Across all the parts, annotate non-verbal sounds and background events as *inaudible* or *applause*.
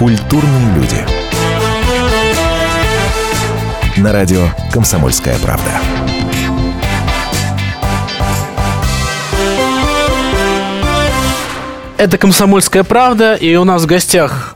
Культурные люди. На радио «Комсомольская правда». Это «Комсомольская правда», и у нас в гостях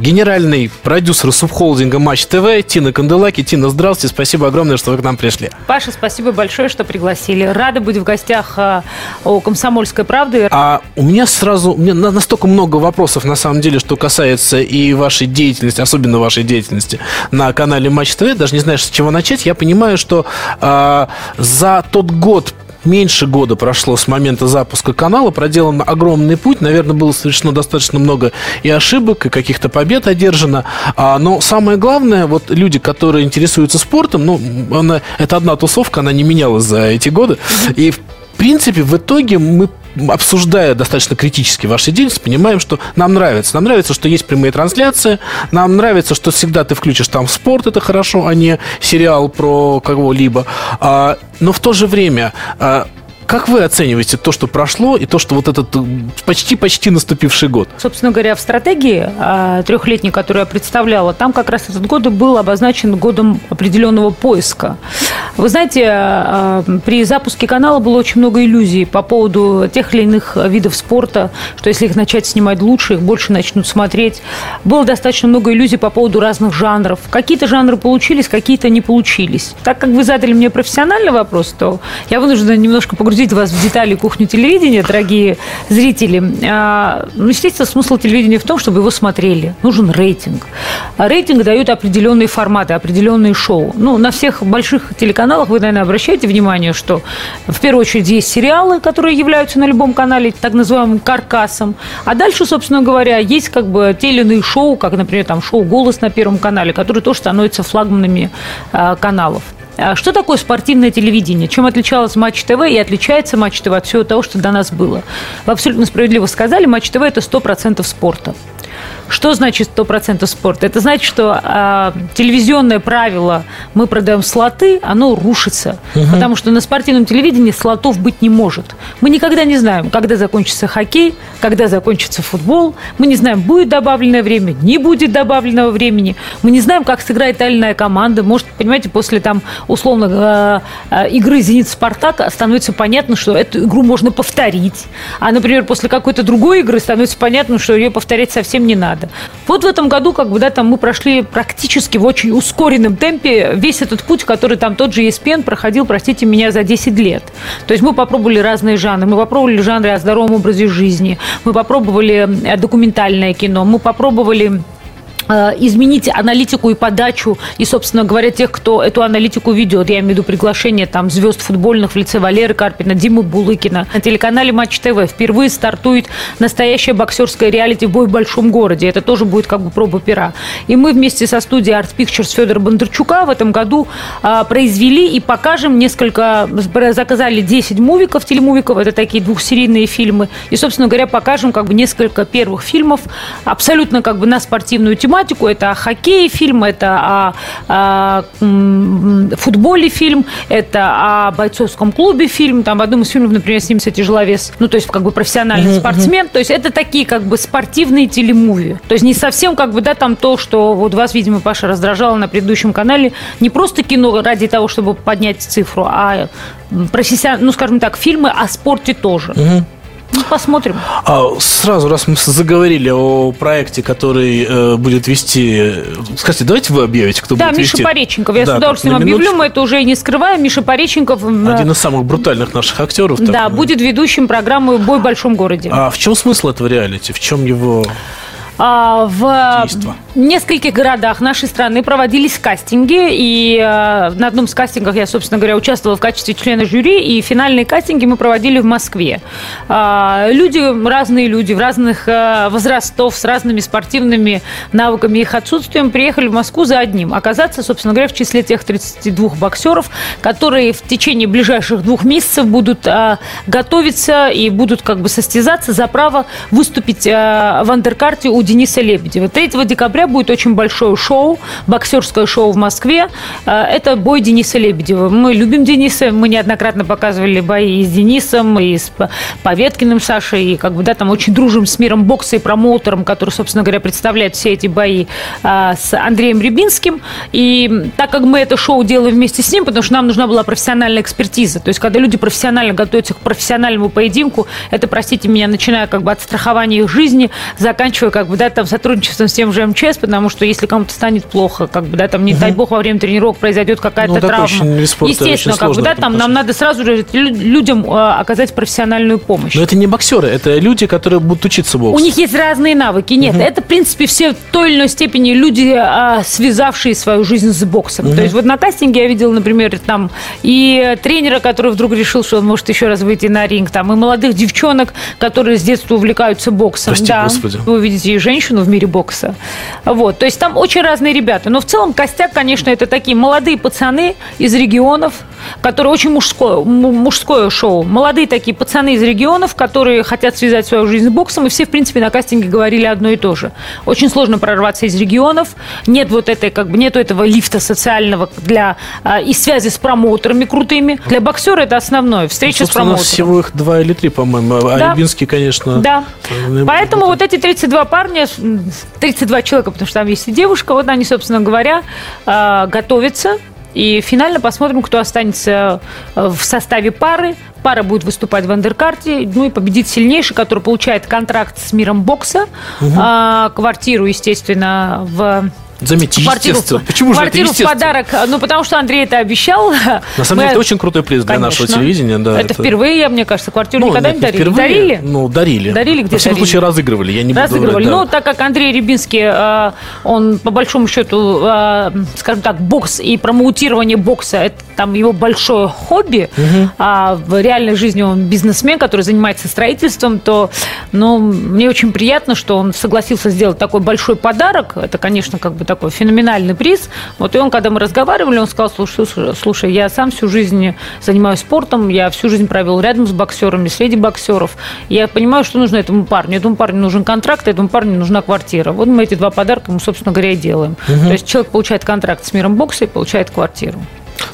генеральный продюсер субхолдинга Матч ТВ Тина Канделаки. Тина, здравствуйте, спасибо огромное, что вы к нам пришли. Паша, спасибо большое, что пригласили. Рада быть в гостях э, у «Комсомольской правды». А у меня сразу, у меня настолько много вопросов, на самом деле, что касается и вашей деятельности, особенно вашей деятельности на канале Матч ТВ, даже не знаешь, с чего начать. Я понимаю, что э, за тот год, меньше года прошло с момента запуска канала, проделан огромный путь, наверное, было совершено достаточно много и ошибок, и каких-то побед одержано, а, но самое главное, вот люди, которые интересуются спортом, ну, она, это одна тусовка, она не менялась за эти годы, и в принципе, в итоге мы обсуждая достаточно критически ваши деятельность, понимаем, что нам нравится. Нам нравится, что есть прямые трансляции, нам нравится, что всегда ты включишь там спорт, это хорошо, а не сериал про кого-либо. А, но в то же время а, как вы оцениваете то, что прошло, и то, что вот этот почти-почти наступивший год? Собственно говоря, в стратегии а, трехлетней, которую я представляла, там как раз этот год был обозначен годом определенного поиска. Вы знаете, а, при запуске канала было очень много иллюзий по поводу тех или иных видов спорта, что если их начать снимать лучше, их больше начнут смотреть. Было достаточно много иллюзий по поводу разных жанров. Какие-то жанры получились, какие-то не получились. Так как вы задали мне профессиональный вопрос, то я вынуждена немножко погрузиться погрузить вас в детали кухню телевидения, дорогие зрители. А, ну, естественно, смысл телевидения в том, чтобы его смотрели. Нужен рейтинг. А рейтинг дают определенные форматы, определенные шоу. Ну, на всех больших телеканалах вы, наверное, обращаете внимание, что в первую очередь есть сериалы, которые являются на любом канале так называемым каркасом. А дальше, собственно говоря, есть как бы те или иные шоу, как, например, там шоу «Голос» на Первом канале, которые тоже становятся флагманами э, каналов. А что такое спортивное телевидение? Чем отличалось Матч ТВ и отличается Матч ТВ от всего того, что до нас было? Вы абсолютно справедливо сказали, Матч ТВ – это 100% спорта. Что значит 100% спорт? Это значит, что э, телевизионное правило «мы продаем слоты», оно рушится. Угу. Потому что на спортивном телевидении слотов быть не может. Мы никогда не знаем, когда закончится хоккей, когда закончится футбол. Мы не знаем, будет добавленное время, не будет добавленного времени. Мы не знаем, как сыграет та или иная команда. Может, понимаете, после там условно э, игры «Зенит-Спартак» становится понятно, что эту игру можно повторить. А, например, после какой-то другой игры становится понятно, что ее повторять совсем не надо надо. Вот в этом году, как бы, да, там мы прошли практически в очень ускоренном темпе весь этот путь, который там тот же ESPN проходил, простите меня, за 10 лет. То есть мы попробовали разные жанры. Мы попробовали жанры о здоровом образе жизни, мы попробовали э, документальное кино, мы попробовали изменить аналитику и подачу, и, собственно говоря, тех, кто эту аналитику ведет. Я имею в виду приглашение там звезд футбольных в лице Валеры Карпина, Димы Булыкина. На телеканале Матч ТВ впервые стартует настоящая боксерская реалити «Бой в большом городе». Это тоже будет как бы проба пера. И мы вместе со студией Art Pictures Федора Бондарчука в этом году а, произвели и покажем несколько, заказали 10 мувиков, телемувиков, это такие двухсерийные фильмы, и, собственно говоря, покажем как бы несколько первых фильмов абсолютно как бы на спортивную тематику, тематику. Это о хоккее фильм, это о, о футболе фильм, это о бойцовском клубе фильм. Там в одном из фильмов, например, снимется тяжеловес, ну, то есть как бы профессиональный uh-huh, спортсмен. То есть это такие как бы спортивные телемуви. То есть не совсем как бы, да, там то, что вот вас, видимо, Паша раздражало на предыдущем канале. Не просто кино ради того, чтобы поднять цифру, а профессионально, ну, скажем так, фильмы о спорте тоже. Uh-huh. Ну, посмотрим. А, сразу, раз мы заговорили о проекте, который э, будет вести... Скажите, давайте вы объявите, кто да, будет Миша вести. Пореченков. Я да, с удовольствием объявлю, мы это уже и не скрываем. Миша Пореченков... Один из самых брутальных наших актеров. Да, так, будет ведущим программы «Бой в большом городе». А в чем смысл этого реалити? В чем его... А, в Действо. нескольких городах нашей страны проводились кастинги, и э, на одном из кастингов я, собственно говоря, участвовала в качестве члена жюри, и финальные кастинги мы проводили в Москве. А, люди, разные люди, в разных э, возрастов, с разными спортивными навыками и их отсутствием приехали в Москву за одним. Оказаться, собственно говоря, в числе тех 32 боксеров, которые в течение ближайших двух месяцев будут э, готовиться и будут как бы состязаться за право выступить в андеркарте у Дениса Лебедева. 3 декабря будет очень большое шоу, боксерское шоу в Москве. Э, это бой Дениса Лебедева. Мы любим Дениса, мы неоднократно показывали бои и с Денисом, и с Поветкиным Сашей, и как бы, да, там очень дружим с миром бокса и промоутером, который, собственно говоря, представляет все эти бои э, с Андреем Рябинским. И так как мы это шоу делаем вместе с ним, потому что нам нужна была профессиональная экспертиза. То есть, когда люди профессионально готовятся к профессиональному поединку, это, простите меня, начиная как бы от страхования их жизни, заканчивая как бы, да, там, сотрудничеством с тем же МЧС, потому что если кому-то станет плохо, как бы, да, там, не угу. дай бог, во время тренировок произойдет какая-то ну, травма. Естественно, как бы, да, там нам надо сразу же людям э, оказать профессиональную помощь. Но это не боксеры, это люди, которые будут учиться боксу. У них есть разные навыки. Нет, угу. это, в принципе, все в той или иной степени люди, а, связавшие свою жизнь с боксом. Угу. То есть вот на кастинге я видела, например, там и тренера, который вдруг решил, что он может еще раз выйти на ринг, там и молодых девчонок, которые с детства увлекаются боксом. Прости, да. Господи. Вы увидите женщину в мире бокса. Вот. То есть там очень разные ребята. Но в целом костяк, конечно, это такие молодые пацаны из регионов, которые очень мужское, мужское шоу. Молодые такие пацаны из регионов, которые хотят связать свою жизнь с боксом, и все, в принципе, на кастинге говорили одно и то же. Очень сложно прорваться из регионов, нет вот этой, как бы, нету этого лифта социального для а, и связи с промоутерами крутыми. Для боксера это основное, встреча ну, с промоутером. всего их два или три, по-моему, а да. Рябинский, конечно. Да. Э, Поэтому вот эти 32 парня, 32 человека, потому что там есть и девушка, вот они, собственно говоря, а, готовятся и финально посмотрим, кто останется э, в составе пары. Пара будет выступать в андеркарте, ну и победит сильнейший, который получает контракт с миром бокса, угу. квартиру, естественно, в Заметьте, квартиру, естественно. Почему же это в подарок. Ну, потому что Андрей это обещал. На самом деле, это очень крутой приз для нашего телевидения. Да, это, это впервые, мне кажется, квартиру ну, никогда нет, не дарили. Впервые, дарили? Ну, дарили. Дарили где-то. Во всяком случае, разыгрывали. Я не разыгрывали. Буду, да. Ну, так как Андрей Рябинский, э, он, по большому счету, э, скажем так, бокс и промоутирование бокса, это там его большое хобби, угу. а в реальной жизни он бизнесмен, который занимается строительством, то, ну, мне очень приятно, что он согласился сделать такой большой подарок. Это, конечно, как бы такой феноменальный приз. Вот и он, когда мы разговаривали, он сказал, слушай, слушай, я сам всю жизнь занимаюсь спортом, я всю жизнь провел рядом с боксерами, среди боксеров. Я понимаю, что нужно этому парню. Этому парню нужен контракт, этому парню нужна квартира. Вот мы эти два подарка ему, собственно говоря, и делаем. Угу. То есть человек получает контракт с миром бокса и получает квартиру.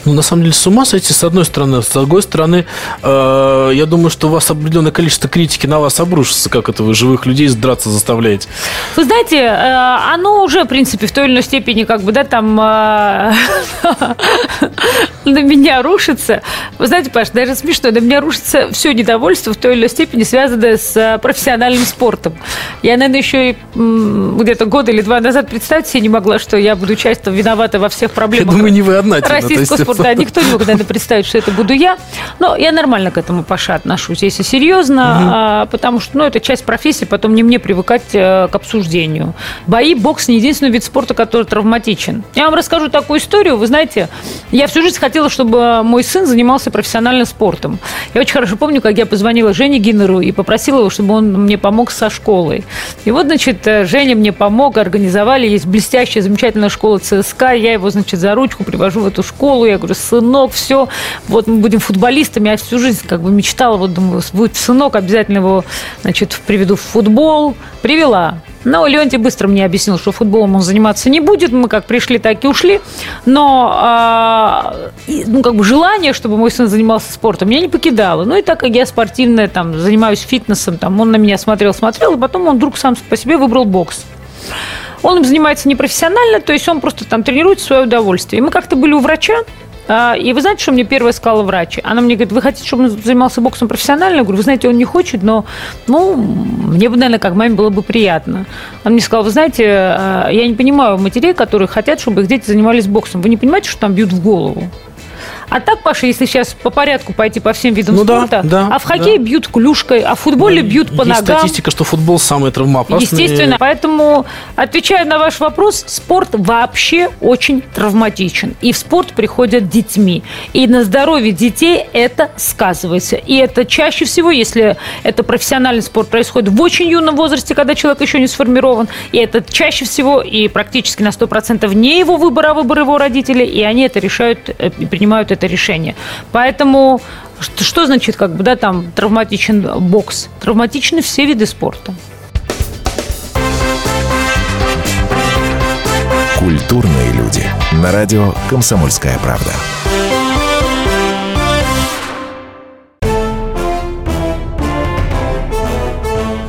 Ну, на самом деле, с ума сойти, с одной стороны. С другой стороны, э, я думаю, что у вас определенное количество критики на вас обрушится, как это вы живых людей драться заставляете. Вы знаете, э, оно уже, в принципе, в той или иной степени, как бы, да, там э, *laughs* на меня рушится. Вы знаете, Паш, даже смешно, на меня рушится все недовольство в той или иной степени, связанное с э, профессиональным спортом. Я, наверное, еще и где-то год или два назад представить себе не могла, что я буду часто виновата во всех проблемах. Я думаю, не вы одна. Российского спорта. Да, никто не мог, наверное, представить, что это буду я. Но я нормально к этому, Паша, отношусь, если серьезно, угу. потому что, ну, это часть профессии, потом не мне привыкать э, к обсуждению. Бои, бокс не единственный вид спорта, который травматичен. Я вам расскажу такую историю. Вы знаете, я всю жизнь хотела, чтобы мой сын занимался профессиональным спортом. Я очень хорошо помню, как я позвонила Жене Гиннеру и попросила его, чтобы он мне помог со школой. И вот, значит, э, Женя мне помог, организовали, есть блестящая, замечательная школа ЦСКА, я его, значит, за ручку привожу в эту школу, я говорю, сынок, все, вот мы будем футболистами. Я всю жизнь как бы мечтала, вот думаю, будет сынок, обязательно его, значит, приведу в футбол. Привела. Но Леонтий быстро мне объяснил, что футболом он заниматься не будет. Мы как пришли, так и ушли. Но э, ну, как бы желание, чтобы мой сын занимался спортом, меня не покидало. Ну и так как я спортивная, там, занимаюсь фитнесом, там, он на меня смотрел, смотрел, и потом он вдруг сам по себе выбрал бокс. Он им занимается непрофессионально, то есть он просто там тренирует свое удовольствие. И мы как-то были у врача, а, и вы знаете, что мне первое сказала врач? Она мне говорит, вы хотите, чтобы он занимался боксом профессионально? Я говорю, вы знаете, он не хочет, но, ну, мне бы, наверное, как маме было бы приятно. Она мне сказала, вы знаете, а, я не понимаю матерей, которые хотят, чтобы их дети занимались боксом. Вы не понимаете, что там бьют в голову? А так, Паша, если сейчас по порядку пойти по всем видам ну, спорта, да, да, а в хоккее да. бьют клюшкой, а в футболе ну, бьют по есть ногам. статистика, что футбол самый травмоопасный. Естественно. Поэтому, отвечая на ваш вопрос, спорт вообще очень травматичен. И в спорт приходят детьми. И на здоровье детей это сказывается. И это чаще всего, если это профессиональный спорт, происходит в очень юном возрасте, когда человек еще не сформирован. И это чаще всего и практически на 100% не его выбор, а выбор его родителей. И они это решают э, и принимают это это решение. Поэтому что, что значит как бы, да, там травматичен бокс? Травматичны все виды спорта. Культурные люди. На радио «Комсомольская правда».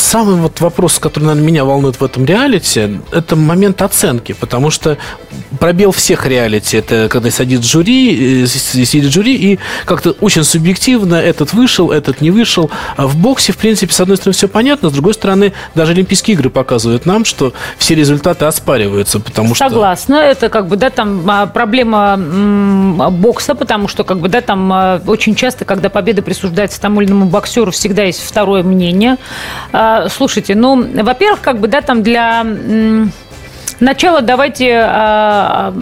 Самый вот вопрос, который, наверное, меня волнует в этом реалити, это момент оценки, потому что пробел всех реалити, это когда сидит жюри, э, сидит жюри, и как-то очень субъективно этот вышел, этот не вышел. А в боксе, в принципе, с одной стороны, все понятно, с другой стороны, даже Олимпийские игры показывают нам, что все результаты оспариваются, потому что... Согласна, это как бы, да, там а, проблема бокса, потому что, как бы, да, там а, очень часто, когда победа присуждается тому или иному боксеру, всегда есть второе мнение. Слушайте, ну, во-первых, как бы, да, там для Начало давайте а,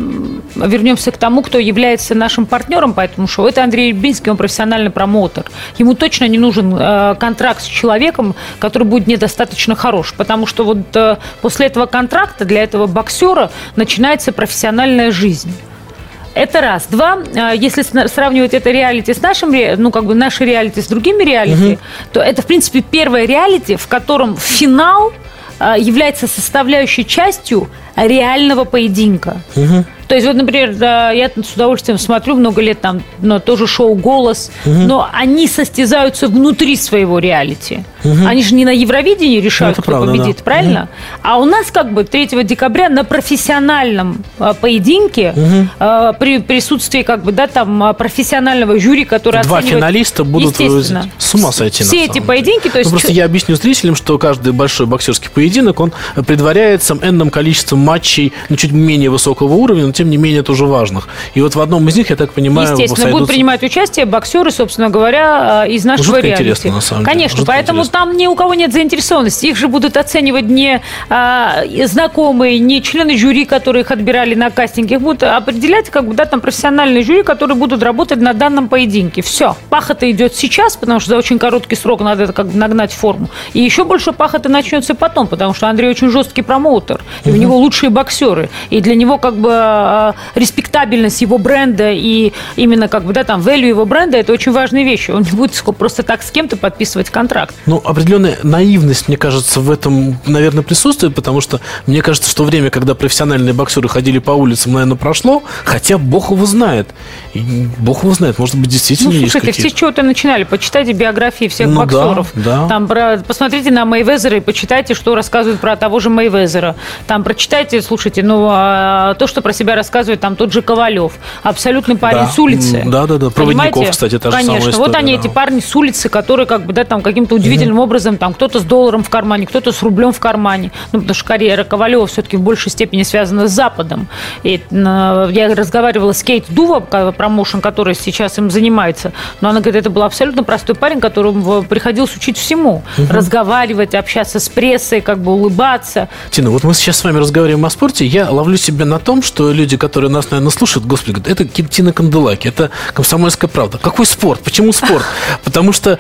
а, вернемся к тому, кто является нашим партнером по этому шоу. Это Андрей Рябинский, он профессиональный промоутер. Ему точно не нужен а, контракт с человеком, который будет недостаточно хорош, потому что вот а, после этого контракта для этого боксера начинается профессиональная жизнь. Это раз. Два, а, если сравнивать это реалити с нашим, ну, как бы наши реалити с другими реалити, угу. то это, в принципе, первое реалити, в котором финал а, является составляющей частью реального поединка. Угу. То есть, вот, например, да, я с удовольствием смотрю много лет там на тоже шоу «Голос», угу. но они состязаются внутри своего реалити. Угу. Они же не на Евровидении решают, ну, кто правда, победит, да. правильно? Угу. А у нас как бы 3 декабря на профессиональном а, поединке угу. при присутствии как бы, да, там а, профессионального жюри, которое Два оценивает... финалиста будут с ума сойти. Все эти поединки, то есть... Ну, просто я объясню зрителям, что каждый большой боксерский поединок, он предваряется энным количеством матчей, ну, чуть менее высокого уровня, но тем не менее тоже важных. И вот в одном из них, я так понимаю, Естественно, сойдутся... будут принимать участие боксеры, собственно говоря, из нашего Жутко реалити. интересно, на самом Конечно, деле. поэтому интересно. там ни у кого нет заинтересованности. Их же будут оценивать не а, знакомые, не члены жюри, которые их отбирали на кастинге. Их будут определять, как бы, да, там профессиональные жюри, которые будут работать на данном поединке. Все. Пахота идет сейчас, потому что за очень короткий срок надо это как бы нагнать форму. И еще больше пахоты начнется потом, потому что Андрей очень жесткий промоутер. И у него лучшие боксеры. И для него как бы а, респектабельность его бренда и именно как бы, да, там, value его бренда, это очень важные вещи. Он не будет просто так с кем-то подписывать контракт. Ну, определенная наивность, мне кажется, в этом, наверное, присутствует, потому что мне кажется, что время, когда профессиональные боксеры ходили по улицам, наверное, прошло, хотя бог его знает. И бог его знает, может быть, действительно ну, слушайте, есть все чего-то начинали. Почитайте биографии всех ну, боксеров. Да, да. Там про, посмотрите на Мейвезера и почитайте, что рассказывают про того же Мейвезера. Там прочитайте, слушайте, ну, а, то, что про себя рассказывает там тот же Ковалев. Абсолютный парень да. с улицы. Да, да, да. Проводников, кстати, та же Конечно. самая история, вот они, да. эти парни с улицы, которые как бы, да, там каким-то удивительным угу. образом, там, кто-то с долларом в кармане, кто-то с рублем в кармане. Ну, потому что карьера Ковалева все-таки в большей степени связана с Западом. И я разговаривала с Кейт Дува, промоушен, который сейчас им занимается, но она говорит, это был абсолютно простой парень, которому приходилось учить всему. Угу. Разговаривать, общаться с прессой, как бы улыбаться. Тина, вот мы сейчас с вами разговариваем о спорте, я ловлю себя на том, что люди, которые нас, наверное, слушают, господи, говорят, это Тина Канделаки, это комсомольская правда. Какой спорт? Почему спорт? *laughs* Потому что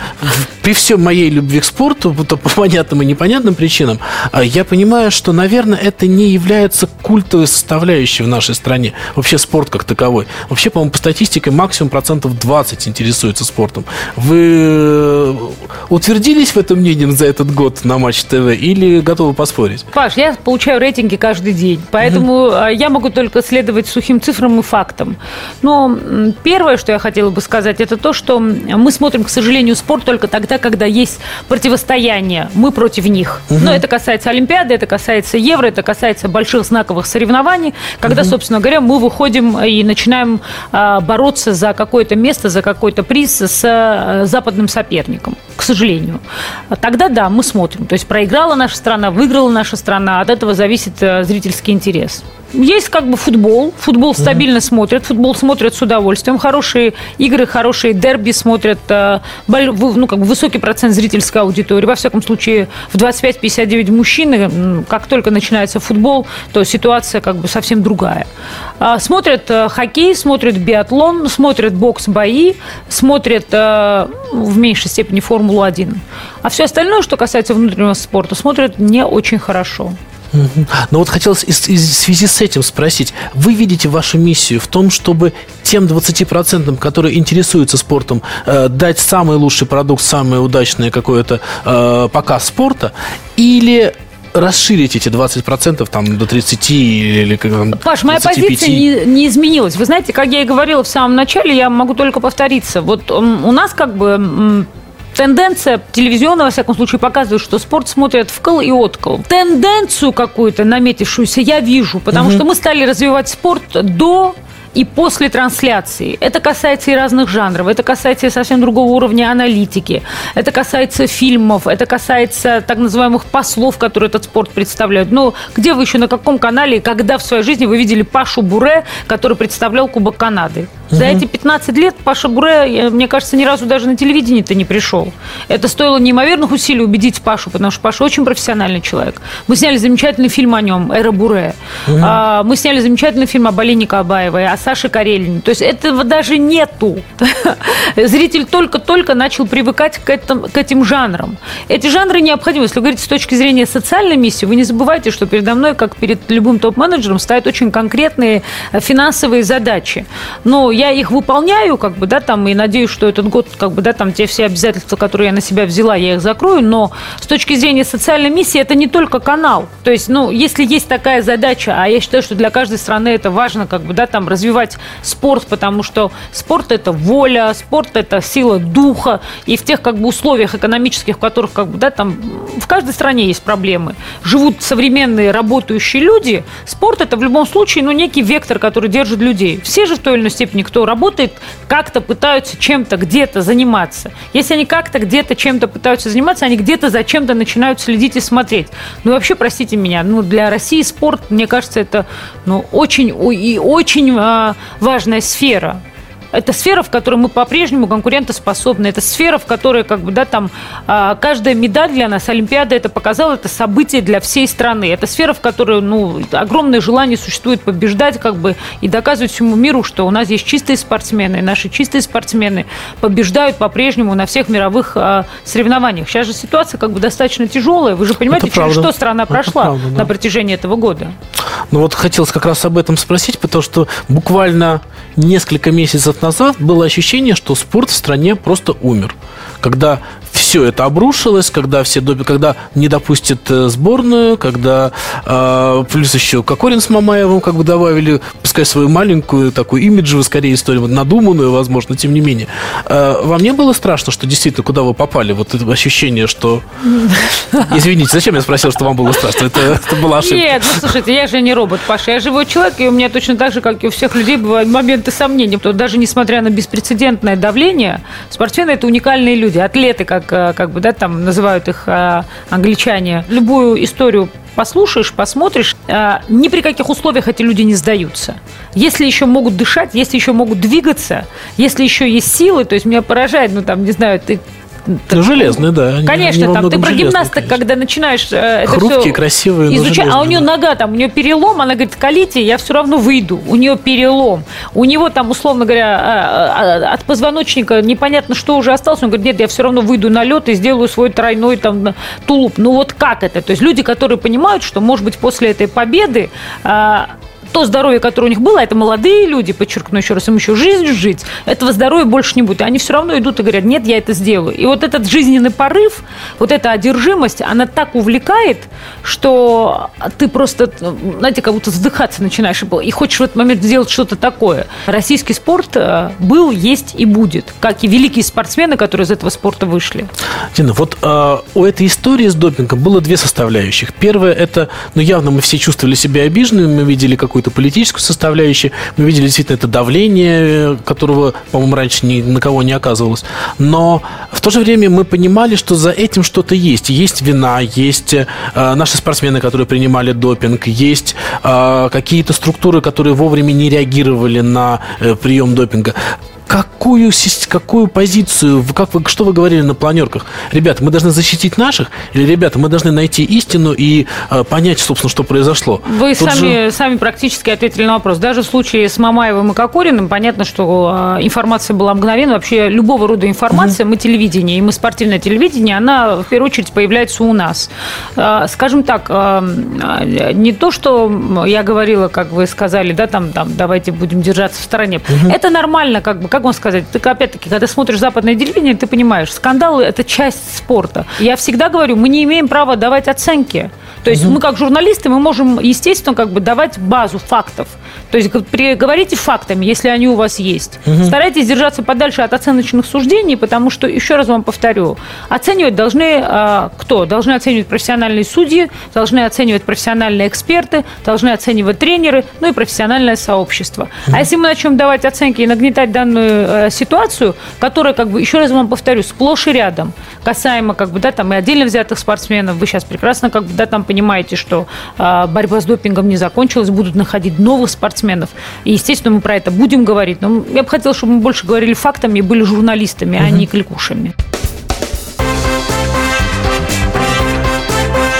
при всем моей любви к спорту, *laughs* то по понятным и непонятным причинам, а, я понимаю, что, наверное, это не является культовой составляющей в нашей стране. Вообще спорт как таковой. Вообще, по-моему, по статистике максимум процентов 20 интересуется спортом. Вы э, утвердились в этом мнении за этот год на Матч ТВ или готовы поспорить? Паш, я получаю рейтинги каждый день, поэтому угу. я могу только следовать сухим цифрам и фактам. Но первое, что я хотела бы сказать, это то, что мы смотрим, к сожалению, спорт только тогда, когда есть противостояние. Мы против них. Угу. Но это касается Олимпиады, это касается Евро, это касается больших знаковых соревнований, когда, угу. собственно говоря, мы выходим и начинаем а, бороться за какое-то место, за какой-то приз с а, западным соперником, к сожалению. Тогда да, мы смотрим. То есть проиграла наша страна, выиграла наша страна, от этого зависит а, зрительский интерес. Есть как бы футбол. Футбол стабильно смотрят. Футбол смотрят с удовольствием. Хорошие игры, хорошие дерби смотрят. э, Ну, как бы высокий процент зрительской аудитории. Во всяком случае, в 25-59 мужчин, м, как только начинается футбол, то ситуация как бы совсем другая. А, Смотрят э, хоккей, смотрят биатлон, смотрят бокс-бои, смотрят э, в меньшей степени Формулу-1. А все остальное, что касается внутреннего спорта, смотрят не очень хорошо. Но вот хотелось в связи с этим спросить, вы видите вашу миссию в том, чтобы тем 20%, которые интересуются спортом, э, дать самый лучший продукт, самый удачный какой-то э, показ спорта, или расширить эти 20% там, до 30 или как там, Паш, моя 25? позиция не, не изменилась. Вы знаете, как я и говорила в самом начале, я могу только повториться. Вот у нас как бы тенденция телевизионная, во всяком случае, показывает, что спорт смотрят в кол и откол. Тенденцию какую-то наметившуюся я вижу, потому что мы стали развивать спорт до и после трансляции. Это касается и разных жанров, это касается и совсем другого уровня аналитики, это касается фильмов, это касается так называемых послов, которые этот спорт представляют. Ну, где вы еще, на каком канале, когда в своей жизни вы видели Пашу Буре, который представлял Кубок Канады? За эти 15 лет Паша Буре, мне кажется, ни разу даже на телевидении-то не пришел. Это стоило неимоверных усилий убедить Пашу, потому что Паша очень профессиональный человек. Мы сняли замечательный фильм о нем «Эра Буре». А, Мы сняли замечательный фильм об Алине Кабаевой, о Саше Карелине. То есть этого даже нету. *laughs* Зритель только-только начал привыкать к, этим, к этим жанрам. Эти жанры необходимы. Если говорить с точки зрения социальной миссии, вы не забывайте, что передо мной, как перед любым топ-менеджером, стоят очень конкретные э, финансовые задачи. Но я их выполняю, как бы, да, там, и надеюсь, что этот год, как бы, да, там, те все обязательства, которые я на себя взяла, я их закрою, но с точки зрения социальной миссии это не только канал. То есть, ну, если есть такая задача, а я считаю, что для каждой страны это важно, как бы, да, там, развивать спорт, потому что спорт – это воля, спорт – это сила духа, и в тех, как бы, условиях экономических, в которых, как бы, да, там, в каждой стране есть проблемы. Живут современные работающие люди, спорт – это в любом случае, ну, некий вектор, который держит людей. Все же в той или иной степени, кто работает, как-то пытаются чем-то где-то заниматься. Если они как-то где-то чем-то пытаются заниматься, они где-то за чем-то начинают следить и смотреть. Ну, вообще, простите меня, ну, для России спорт, мне кажется, это, ну, очень и очень а, важная сфера. Это сфера, в которой мы по-прежнему конкурентоспособны. Это сфера, в которой как бы, да, там, а, каждая медаль для нас, Олимпиада это показала, это событие для всей страны. Это сфера, в которой ну, огромное желание существует побеждать как бы, и доказывать всему миру, что у нас есть чистые спортсмены. И наши чистые спортсмены побеждают по-прежнему на всех мировых а, соревнованиях. Сейчас же ситуация как бы достаточно тяжелая. Вы же понимаете, Это через правда. что страна Это прошла правда, да. на протяжении этого года. Ну вот хотелось как раз об этом спросить, потому что буквально несколько месяцев назад было ощущение, что спорт в стране просто умер. Когда все это обрушилось, когда все доби- когда не допустят э, сборную, когда э, плюс еще Кокорин с Мамаевым как бы добавили, пускай свою маленькую такую имиджевую, скорее историю, надуманную, возможно, тем не менее. Э, вам не было страшно, что действительно куда вы попали? Вот это ощущение, что... *laughs* Извините, зачем я спросил, что вам было страшно? Это, это была ошибка. Нет, ну слушайте, я же не робот, Паша, я живой человек, и у меня точно так же, как и у всех людей, бывают моменты сомнений. То даже несмотря на беспрецедентное давление, спортсмены это уникальные люди, атлеты, как, э, как бы, да, там называют их э, англичане. Любую историю послушаешь, посмотришь, э, ни при каких условиях эти люди не сдаются. Если еще могут дышать, если еще могут двигаться, если еще есть силы, то есть меня поражает, ну там, не знаю, ты Ну, железные, да. Конечно, они там ты про гимнасток, конечно. когда начинаешь э, это Хрупкие, всё красивые, изучать, а у нее да. нога там, у нее перелом, она говорит, колите, я все равно выйду, у нее перелом, у него там, условно говоря, а, а, от позвоночника непонятно, что уже осталось, он говорит, нет, я все равно выйду на лед и сделаю свой тройной там тулуп. Ну вот как это? То есть люди, которые понимают, что, может быть, после этой победы то здоровье, которое у них было, это молодые люди, подчеркну еще раз, им еще жизнь жить, этого здоровья больше не будет. Они все равно идут и говорят, нет, я это сделаю. И вот этот жизненный порыв, вот эта одержимость, она так увлекает, что ты просто, знаете, как будто вздыхаться начинаешь и хочешь в этот момент сделать что-то такое. Российский спорт э, был, есть и будет, как и великие спортсмены, которые из этого спорта вышли. Дина, вот э, у этой истории с допингом было две составляющих. Первая это, ну явно мы все чувствовали себя обиженными, мы видели какую какую-то политическую составляющую, мы видели действительно это давление, которого, по-моему, раньше ни на кого не оказывалось. Но в то же время мы понимали, что за этим что-то есть. Есть вина, есть э, наши спортсмены, которые принимали допинг, есть э, какие-то структуры, которые вовремя не реагировали на э, прием допинга какую, какую позицию, как вы, что вы говорили на планерках? Ребята, мы должны защитить наших? Или, ребята, мы должны найти истину и э, понять, собственно, что произошло? Вы сами, же... сами практически ответили на вопрос. Даже в случае с Мамаевым и Кокориным, понятно, что э, информация была мгновенна. Вообще, любого рода информация, угу. мы телевидение, и мы спортивное телевидение, она, в первую очередь, появляется у нас. Э, скажем так, э, не то, что я говорила, как вы сказали, да, там, там давайте будем держаться в стороне. Угу. Это нормально, как бы, как вам сказать, ты опять-таки, когда смотришь западное телевидение, ты понимаешь, скандалы – это часть спорта. Я всегда говорю, мы не имеем права давать оценки. То есть угу. мы как журналисты, мы можем, естественно, как бы давать базу фактов. То есть говорите фактами, если они у вас есть. Угу. Старайтесь держаться подальше от оценочных суждений, потому что, еще раз вам повторю, оценивать должны а, кто? Должны оценивать профессиональные судьи, должны оценивать профессиональные эксперты, должны оценивать тренеры, ну и профессиональное сообщество. Угу. А если мы начнем давать оценки и нагнетать данную э, ситуацию, которая, как бы, еще раз вам повторю, сплошь и рядом, касаемо, как бы, да, там и отдельно взятых спортсменов, вы сейчас прекрасно, как бы, да, там понимаете, что э, борьба с допингом не закончилась, будут находить новых спортсменов. И, естественно, мы про это будем говорить. Но я бы хотела, чтобы мы больше говорили фактами и были журналистами, угу. а не кликушами.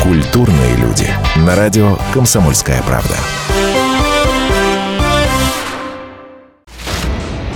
Культурные люди. На радио «Комсомольская правда».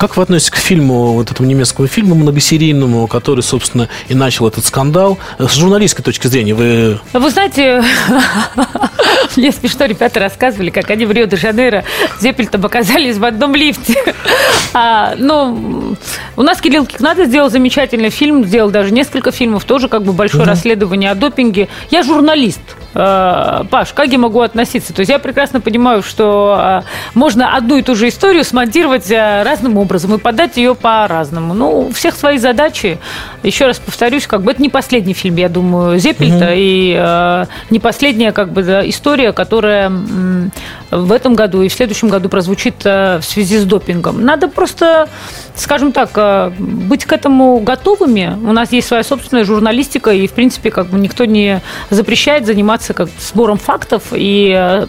Как вы относитесь к фильму, вот этому немецкому фильму многосерийному, который, собственно, и начал этот скандал? С журналистской точки зрения вы... Вы знаете, мне смешно ребята рассказывали, как они в Рио-де-Жанейро Зеппельтом оказались в одном лифте. *laughs* А, ну, у нас Кирилл Кикнадзе сделал замечательный фильм, сделал даже несколько фильмов, тоже как бы большое угу. расследование о допинге. Я журналист. Э, Паш, как я могу относиться? То есть я прекрасно понимаю, что э, можно одну и ту же историю смонтировать э, разным образом и подать ее по-разному. Ну, у всех свои задачи. Еще раз повторюсь, как бы это не последний фильм, я думаю, Зеппельта, угу. и не последняя как бы история, которая в этом году и в следующем году прозвучит в связи с допингом. Надо просто, скажем так, быть к этому готовыми. У нас есть своя собственная журналистика, и, в принципе, как бы никто не запрещает заниматься заниматься как сбором фактов и, э,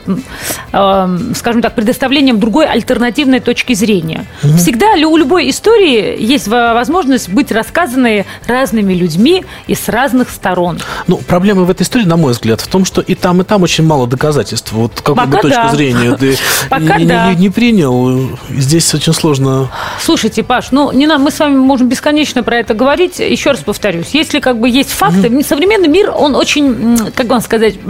э, скажем так, предоставлением другой альтернативной точки зрения. Угу. Всегда у любой истории есть возможность быть рассказанной разными людьми и с разных сторон. Ну, проблема в этой истории, на мой взгляд, в том, что и там, и там очень мало доказательств. Вот какую бы точку да. зрения ты *laughs* Пока не, да. не, не принял, здесь очень сложно. Слушайте, Паш, ну не нам, мы с вами можем бесконечно про это говорить. Еще раз повторюсь, если как бы есть факты, угу. современный мир, он очень, как вам сказать,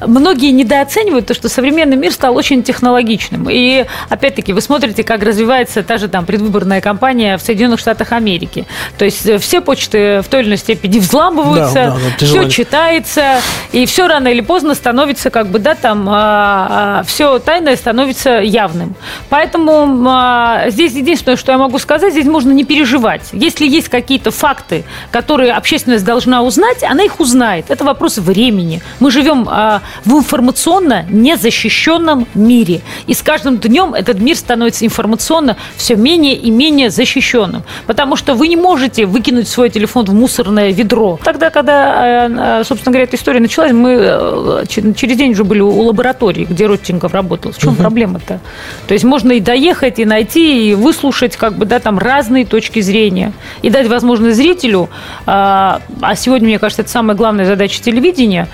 многие недооценивают то, что современный мир стал очень технологичным. И, опять-таки, вы смотрите, как развивается та же там предвыборная кампания в Соединенных Штатах Америки. То есть э, все почты в той или иной степени взламываются, да, да, да, все читается, и все рано или поздно становится как бы, да, там, а, а, все тайное становится явным. Поэтому а, здесь единственное, что я могу сказать, здесь можно не переживать. Если есть какие-то факты, которые общественность должна узнать, она их узнает. Это вопрос времени. Мы же живем а, в информационно незащищенном мире. И с каждым днем этот мир становится информационно все менее и менее защищенным. Потому что вы не можете выкинуть свой телефон в мусорное ведро. Тогда, когда, а, а, собственно говоря, эта история началась, мы э, через день уже были у лаборатории, где Родченков работал. В чем угу. проблема-то? То есть можно и доехать, и найти, и выслушать как бы, да, там разные точки зрения. И дать возможность зрителю, а сегодня, мне кажется, это самая главная задача телевидения,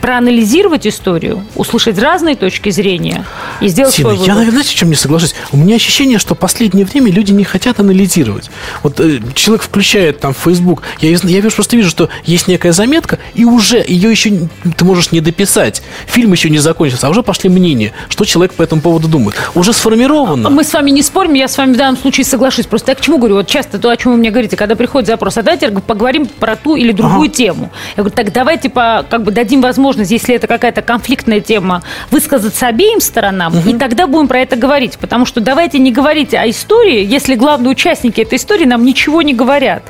проанализировать историю, услышать разные точки зрения и сделать Тина, свой вывод. я, наверное, знаете, в чем не соглашусь? У меня ощущение, что в последнее время люди не хотят анализировать. Вот э, человек включает там Facebook, я, я вижу- просто вижу, что есть некая заметка, и уже ее еще ты можешь не дописать. Фильм еще не закончился, а уже пошли мнения, что человек по этому поводу думает. Уже сформировано. Мы с вами не спорим, я с вами в данном случае соглашусь. Просто я к чему говорю? Вот часто то, о чем вы мне говорите, когда приходит запрос, а давайте поговорим про ту или другую Ага. тему. Я говорю, так давайте по, как бы дадим возможность, если это какая-то конфликтная тема, высказаться обеим сторонам, и тогда будем про это говорить. Потому что давайте не говорить о истории, если главные участники этой истории нам ничего не говорят.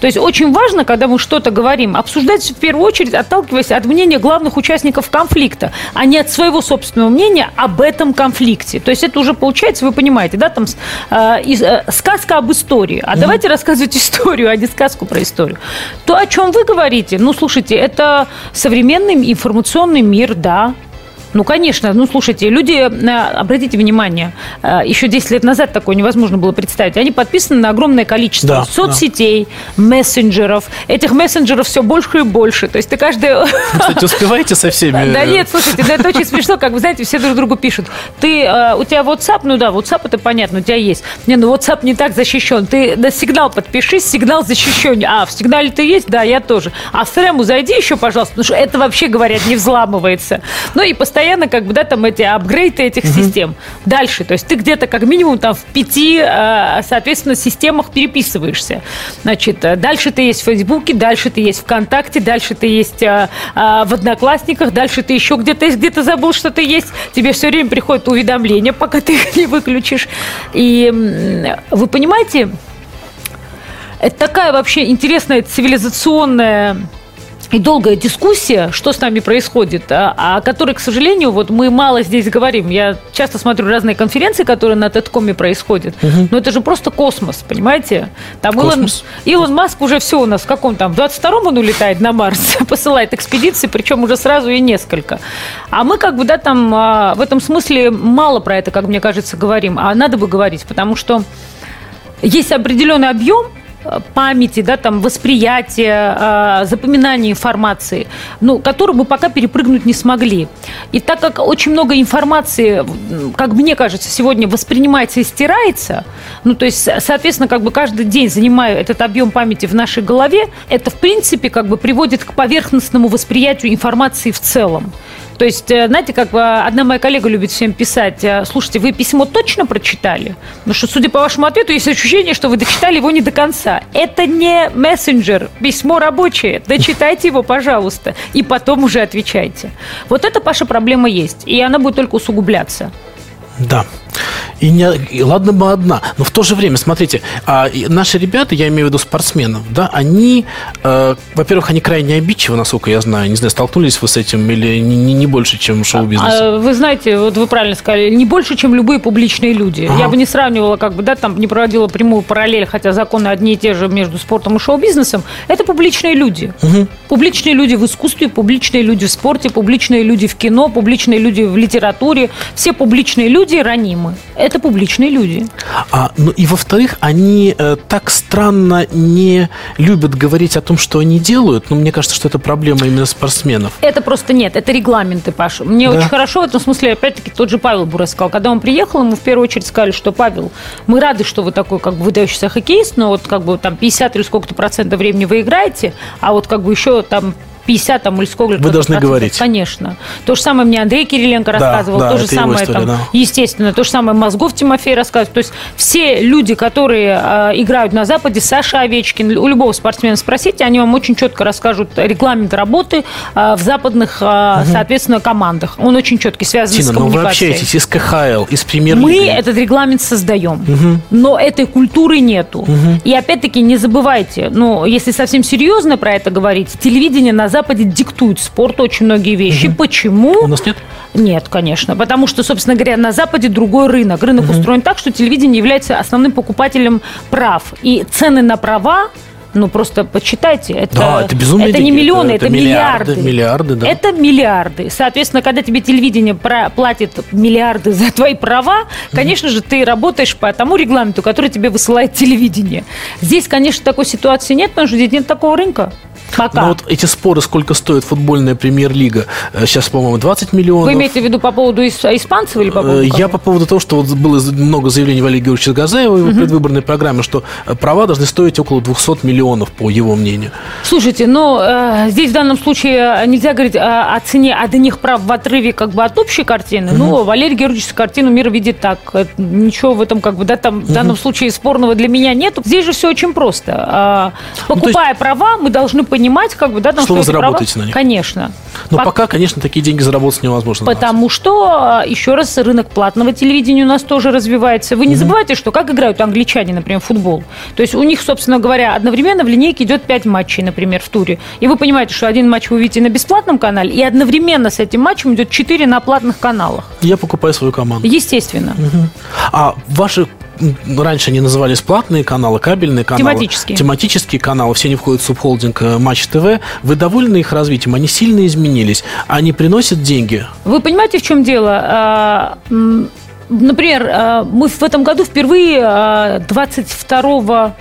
То есть очень важно, когда мы что-то говорим, обсуждать в первую очередь, отталкиваясь от мнения главных участников конфликта, а не от своего собственного мнения об этом конфликте. То есть это уже получается, вы понимаете, да, там э, э, сказка об истории. А давайте рассказывать *laughs* историю, а не сказку про историю. То, о чем вы говорите, ну, слушайте, это современный информационный мир, да, ну, конечно. Ну, слушайте, люди, э, обратите внимание, э, еще 10 лет назад такое невозможно было представить. Они подписаны на огромное количество Да, соцсетей, мессенджеров. Этих мессенджеров все больше и больше. То есть ты каждый... Кстати, успеваете со всеми? Да нет, слушайте, да это очень смешно, как вы знаете, все друг другу пишут. Ты, э, у тебя WhatsApp, ну да, WhatsApp это понятно, у тебя есть. Не, ну WhatsApp не так защищен. Ты на сигнал подпишись, сигнал защищен. А, в сигнале ты есть? Да, я тоже. А в Срему зайди еще, пожалуйста, потому что это вообще, говорят, не взламывается. Ну и постоянно, как бы, да, там эти апгрейды этих систем. Дальше, то есть ты где-то как минимум там в пяти, э, соответственно, системах переписываешься. Значит, э, дальше ты есть в Фейсбуке, дальше ты есть ВКонтакте, дальше ты есть э, в Одноклассниках, дальше ты еще где-то есть, где-то забыл, что ты есть. Тебе все время приходят уведомления, пока ты их не выключишь. И вы понимаете, это такая вообще интересная цивилизационная и долгая дискуссия, что с нами происходит, а, о которой, к сожалению, вот мы мало здесь говорим. Я часто смотрю разные конференции, которые на Теткоме происходят. Но это же просто космос, понимаете? Там Илон, Космос. Илон Маск уже все у нас в каком там, в 22-м он улетает на Марс, *laughs* посылает экспедиции, причем уже сразу и несколько. А мы как бы, да, там а, в этом смысле мало про это, как мне кажется, говорим. А надо бы говорить, потому что есть определенный объем памяти, да, там, восприятия, э, запоминания информации, ну, который мы пока перепрыгнуть не смогли. И так как очень много информации, как мне кажется, сегодня воспринимается и стирается, ну, то есть, соответственно, как бы каждый день занимаю этот объем памяти в нашей голове, это, в принципе, как бы приводит к поверхностному восприятию информации в целом. То есть, э, знаете, как э, одна моя коллега любит всем писать, э, слушайте, вы письмо точно прочитали? Потому что, судя по вашему ответу, есть ощущение, что вы дочитали его не до конца. Это не мессенджер, письмо рабочее. Дочитайте его, пожалуйста, и потом уже отвечайте. Вот эта, Паша, проблема есть, и она будет только усугубляться. Да. И, не, и ладно бы одна, но в то же время, смотрите, а, наши ребята, я имею в виду спортсменов, да, они, э, во-первых, они крайне обидчивы, насколько я знаю, не знаю, столкнулись вы с этим или не, не- не больше, чем в шоу-бизнесе? А, Вы знаете, вот вы правильно сказали, не больше, чем любые публичные люди. Ага. Я бы не сравнивала, как бы, да, там не проводила прямую параллель, хотя законы одни и те же между спортом и шоу-бизнесом. Это публичные люди. Публичные люди в искусстве, публичные люди в спорте, публичные люди в кино, публичные люди в литературе. Все публичные люди ранимы. Это публичные люди. А, ну и во-вторых, они э, так странно не любят говорить о том, что они делают. Но мне кажется, что это проблема именно спортсменов. Это просто нет, это регламенты, Паша. Мне Да. очень хорошо в этом смысле, опять-таки, тот же Павел Бурас сказал. Когда он приехал, ему в первую очередь сказали, что Павел, мы рады, что вы такой как бы выдающийся хоккеист, но вот как бы там 50 или сколько-то процентов времени вы играете, а вот как бы еще там 50 там, или сколько Вы должны процентов, говорить. Конечно. То же самое мне Андрей Кириленко Да, рассказывал, да, то же это его самое история, там, да. естественно, то же самое Мозгов Тимофей рассказывает. То есть все люди, которые э, играют на Западе, Саша Овечкин, у любого спортсмена спросите, они вам очень четко расскажут регламент работы э, в западных, э, соответственно, командах. Он очень четкий, связан Тина, с ну вы коммуникацией. общаетесь из КХЛ, из Мы премьер-лиги. этот регламент создаем, но этой культуры нету. И опять-таки не забывайте, ну, если совсем серьезно про это говорить, телевидение на Западе диктует спорту очень многие вещи. Почему? У нас нет? Нет, конечно. Потому что, собственно говоря, на Западе другой рынок. Рынок устроен так, что телевидение является основным покупателем прав. И цены на права Ну, просто почитайте. Это, Да, это безумные Это не деньги. миллионы, Это- это, это миллиарды, да. Это миллиарды. Соответственно, когда тебе телевидение про- платит миллиарды *laughs* за твои права, конечно же, ты работаешь по тому регламенту, который тебе высылает телевидение. Здесь, конечно, такой ситуации нет, потому что здесь нет такого рынка. Пока. Ну вот эти споры, сколько стоит футбольная премьер-лига, э, сейчас, по-моему, 20 миллионов. Вы имеете в виду по поводу ис- испанцев или по поводу Э, кого? Я по поводу того, что вот было много заявлений Валерия Георгиевича Газаева в его предвыборной программе, что э, права должны стоить около 200 миллионов, по его мнению. Слушайте, ну, э, здесь в данном случае э, нельзя говорить о, о цене одних прав в отрыве как бы от общей картины. Ну, Валерий Георгиевич картину мира видит так. Ничего в этом как бы, да, там в данном случае спорного для меня нету. Здесь же все очень просто. А, Ну, Покупая права, мы должны понимать, как бы, да, там, Что вы эти права- заработаете на них. Конечно. Но Пок- пока, конечно, такие деньги заработать невозможно. Потому что, э, еще раз, рынок платного телевидения у нас тоже развивается. Вы не забывайте, что как играют англичане, например, в футбол. То есть у них, собственно говоря, одновременно в линейке идет 5 матчей, например, в туре. И вы понимаете, что один матч вы увидите на бесплатном канале, и одновременно с этим матчем идет 4 на платных каналах. Я покупаю свою команду. Естественно. А ваши раньше они назывались платные каналы, кабельные каналы. Тематические. Тематические каналы, все они входят в субхолдинг э, Матч ТВ. Вы довольны их развитием? Они сильно изменились. Они приносят деньги? Вы понимаете, в чем дело? А, Например, а, мы в этом году впервые а, 22 а,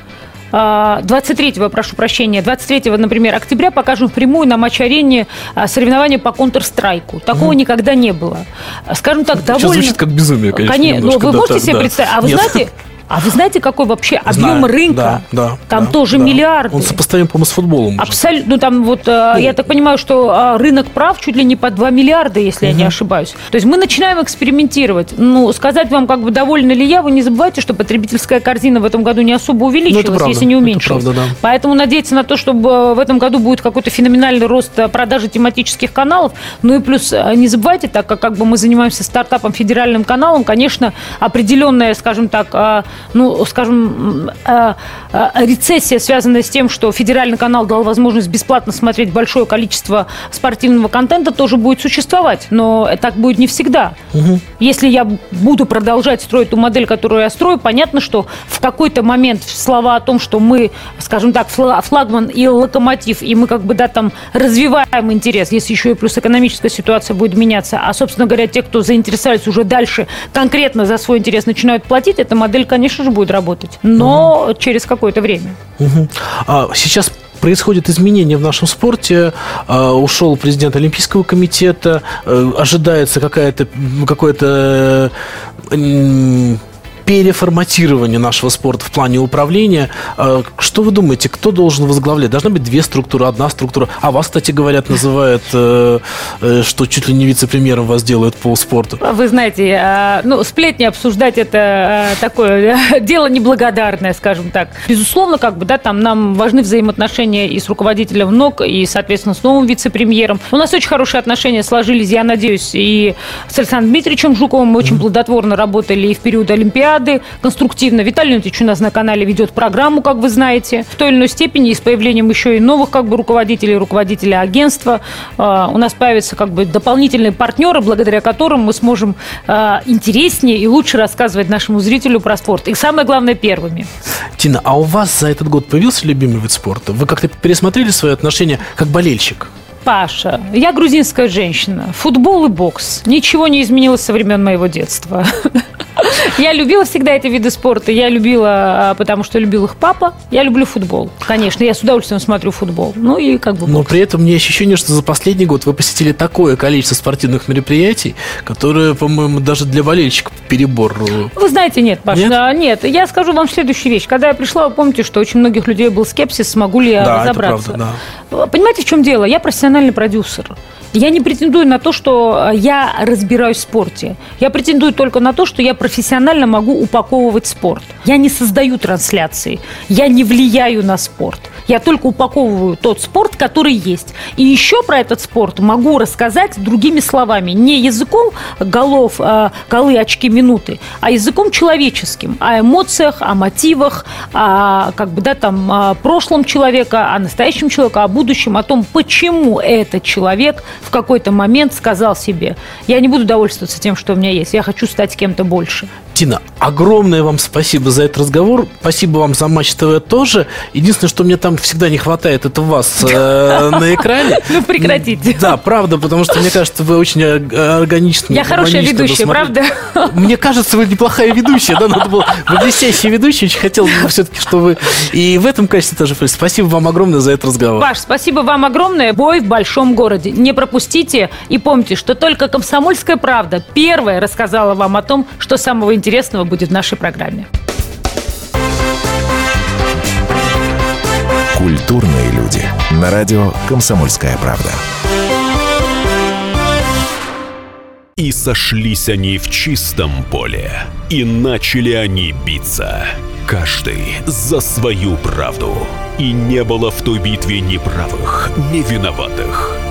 23 прошу прощения, 23 например, октября покажем впрямую на матч-арене а, соревнования по Counter-Strike. Такого никогда не было. А, Скажем так, Сейчас довольно... звучит как безумие, конечно, Коне- немножко, Ну, вы да, можете так, себе да. представить? А вы Нет. знаете... *laughs* А вы знаете, какой вообще объем Знаю. рынка? Да, да, Там да, тоже да. миллиарды. Он сопоставим, по-моему, с футболом. Абсолютно. Ну, там вот, э, я так понимаю, что э, рынок прав чуть ли не по 2 миллиарда, если я не ошибаюсь. То есть мы начинаем экспериментировать. Ну, сказать вам, как бы, довольна ли я, вы не забывайте, что потребительская корзина в этом году не особо увеличилась, Ну, правда, если не уменьшилась. правда, да. Поэтому надеяться на то, чтобы э, в этом году будет какой-то феноменальный рост продажи тематических каналов. Ну и плюс, не забывайте, так как, как бы мы занимаемся стартапом федеральным каналом, конечно, определенная, скажем так, ну, скажем, э, э, рецессия, связанная с тем, что федеральный канал дал возможность бесплатно смотреть большое количество спортивного контента, тоже будет существовать. Но так будет не всегда. Если я буду продолжать строить ту модель, которую я строю, понятно, что в какой-то момент слова о том, что мы, скажем так, фла- флагман и локомотив, и мы как бы, да, там развиваем интерес, если еще и плюс экономическая ситуация будет меняться, а, собственно говоря, те, кто заинтересовались уже дальше конкретно за свой интерес начинают платить, эта модель, конечно же, будет работать. Но через какое-то время. Мгм. А, Сейчас происходят изменения в нашем спорте. А, Ушел президент Олимпийского комитета. Э, Ожидается какая-то, какое-то переформатирование нашего спорта в плане управления. А, Что вы думаете, кто должен возглавлять? Должна быть две структуры, одна структура. А вас, кстати, говорят, называют, э, э, что чуть ли не вице-премьером вас делают по спорту. Вы знаете, э, ну, сплетни обсуждать это э, такое э, *laughs* дело неблагодарное, скажем так. Безусловно, как бы, да, там нам важны взаимоотношения и с руководителем НОК, и, соответственно, с новым вице-премьером. У нас очень хорошие отношения сложились, я надеюсь, и с Александром Дмитриевичем Жуковым мы очень плодотворно работали и в период Олимпиады, конструктивно. Виталий Леонидович у нас на канале ведет программу, как вы знаете, в той или иной степени, и с появлением еще и новых как бы руководителей, руководителя агентства. э, У нас появятся как бы дополнительные партнеры, благодаря которым мы сможем э, интереснее и лучше рассказывать нашему зрителю про спорт. И самое главное, первыми. Тина, а у вас за этот год появился любимый вид спорта? Вы как-то пересмотрели свои отношения как болельщик? Паша, я грузинская женщина. Футбол и бокс. Ничего не изменилось со времен моего детства. *laughs* Я любила всегда эти виды спорта. Я любила, а, потому что любил их папа. Я люблю футбол. Конечно, я с удовольствием смотрю футбол. Ну и как бы Но бокс. при этом меня ощущение, что за последний год вы посетили такое количество спортивных мероприятий, которые, по-моему, даже для болельщиков перебор. Вы знаете, нет, Паша, Нет? да, нет. Я скажу вам следующую вещь. Когда я пришла, вы помните, что очень многих людей был скепсис, смогу ли я Да, это разобраться. правда, Понимаете, в чем дело? Я профессиональный продюсер. Я не претендую на то, что э, я разбираюсь в спорте. Я претендую только на то, что я профессионально могу упаковывать спорт. Я не создаю трансляции, я не влияю на спорт. Я только упаковываю тот спорт, который есть. И еще про этот спорт могу рассказать другими словами. Не языком голов, э, голы, очки, минуты, а языком человеческим. О эмоциях, о мотивах, о, как бы, да, там, о прошлом человека, о настоящем человеке, о будущем, о том, почему этот человек в какой-то момент сказал себе, я не буду довольствоваться тем, что у меня есть, я хочу стать кем-то больше. Кристина, огромное вам спасибо за этот разговор. Спасибо вам за Матч ТВ тоже. Единственное, что мне там всегда не хватает, это вас э, *laughs* на экране. Ну, прекратите. Да, правда, потому что, мне кажется, вы очень органично. Я хорошая ведущая, правда? Мне кажется, вы неплохая ведущая, да, надо было... Вы блестящая ведущая, очень хотел бы все-таки, что вы... И в этом качестве тоже спасибо вам огромное за этот разговор. Паш, спасибо вам огромное. Бой в большом городе. Не пропустите и помните, что только «Комсомольская правда» первая рассказала вам о том, что самого интересного будет в нашей программе. Культурные люди. На радио «Комсомольская правда». И сошлись они в чистом поле, и начали они биться. Каждый за свою правду. И не было в той битве ни правых, ни виноватых.